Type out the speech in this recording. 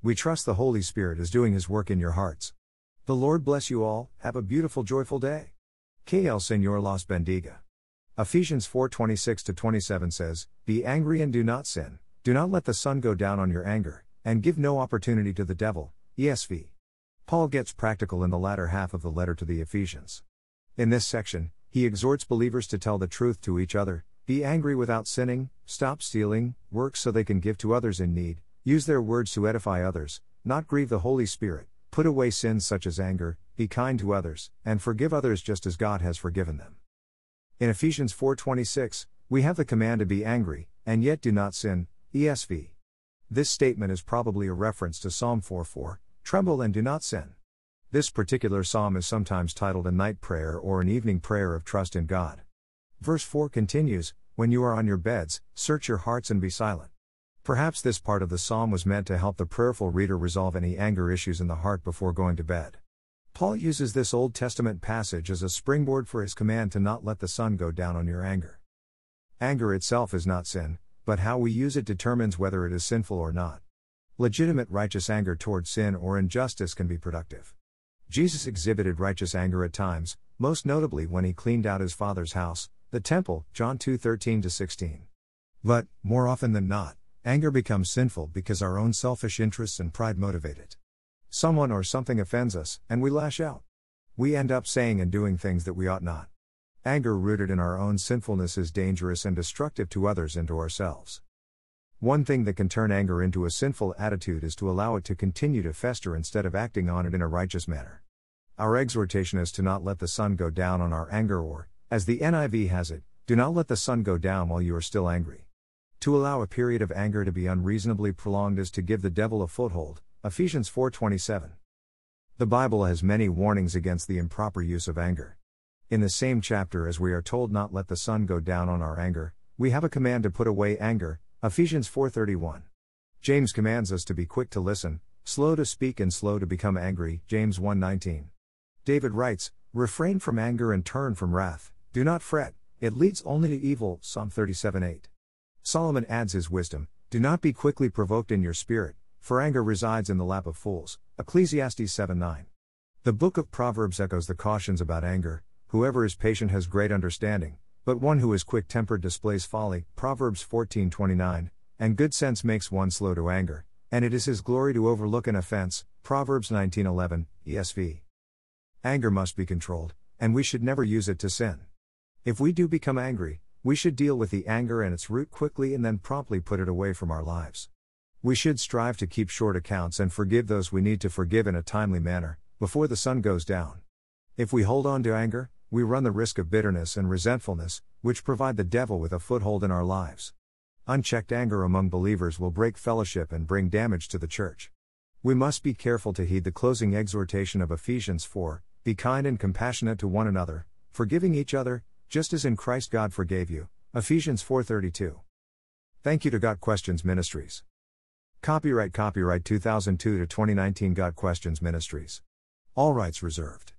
We trust the Holy Spirit is doing His work in your hearts. The Lord bless you all, have a beautiful, joyful day. El Señor Las bendiga. Ephesians 4 26 27 says, Be angry and do not sin, do not let the sun go down on your anger, and give no opportunity to the devil. ESV. Paul gets practical in the latter half of the letter to the Ephesians. In this section, he exhorts believers to tell the truth to each other, be angry without sinning, stop stealing, work so they can give to others in need, Use their words to edify others, not grieve the Holy Spirit, put away sins such as anger, be kind to others, and forgive others just as God has forgiven them. In Ephesians 4:26, we have the command to be angry and yet do not sin. ESV. This statement is probably a reference to Psalm 4:4, tremble and do not sin. This particular psalm is sometimes titled a night prayer or an evening prayer of trust in God. Verse 4 continues, When you are on your beds, search your hearts and be silent. Perhaps this part of the psalm was meant to help the prayerful reader resolve any anger issues in the heart before going to bed. Paul uses this Old Testament passage as a springboard for his command to not let the sun go down on your anger. Anger itself is not sin, but how we use it determines whether it is sinful or not. Legitimate righteous anger toward sin or injustice can be productive. Jesus exhibited righteous anger at times, most notably when he cleaned out his father's house, the temple, John 2:13 16. But, more often than not, Anger becomes sinful because our own selfish interests and pride motivate it. Someone or something offends us, and we lash out. We end up saying and doing things that we ought not. Anger rooted in our own sinfulness is dangerous and destructive to others and to ourselves. One thing that can turn anger into a sinful attitude is to allow it to continue to fester instead of acting on it in a righteous manner. Our exhortation is to not let the sun go down on our anger, or, as the NIV has it, do not let the sun go down while you are still angry. To allow a period of anger to be unreasonably prolonged is to give the devil a foothold. Ephesians 4:27. The Bible has many warnings against the improper use of anger. In the same chapter as we are told not let the sun go down on our anger, we have a command to put away anger. Ephesians 4:31. James commands us to be quick to listen, slow to speak and slow to become angry. James 1:19. David writes, "Refrain from anger and turn from wrath. Do not fret; it leads only to evil." Psalm 37:8. Solomon adds his wisdom Do not be quickly provoked in your spirit, for anger resides in the lap of fools. Ecclesiastes 7 9. The book of Proverbs echoes the cautions about anger whoever is patient has great understanding, but one who is quick tempered displays folly. Proverbs 14 29. And good sense makes one slow to anger, and it is his glory to overlook an offense. Proverbs 19:11, ESV. Anger must be controlled, and we should never use it to sin. If we do become angry, we should deal with the anger and its root quickly and then promptly put it away from our lives. We should strive to keep short accounts and forgive those we need to forgive in a timely manner, before the sun goes down. If we hold on to anger, we run the risk of bitterness and resentfulness, which provide the devil with a foothold in our lives. Unchecked anger among believers will break fellowship and bring damage to the church. We must be careful to heed the closing exhortation of Ephesians 4 Be kind and compassionate to one another, forgiving each other, just as in Christ God forgave you. Ephesians 4:32. Thank you to Got Questions Ministries. Copyright copyright 2002 to 2019 Got Questions Ministries. All rights reserved.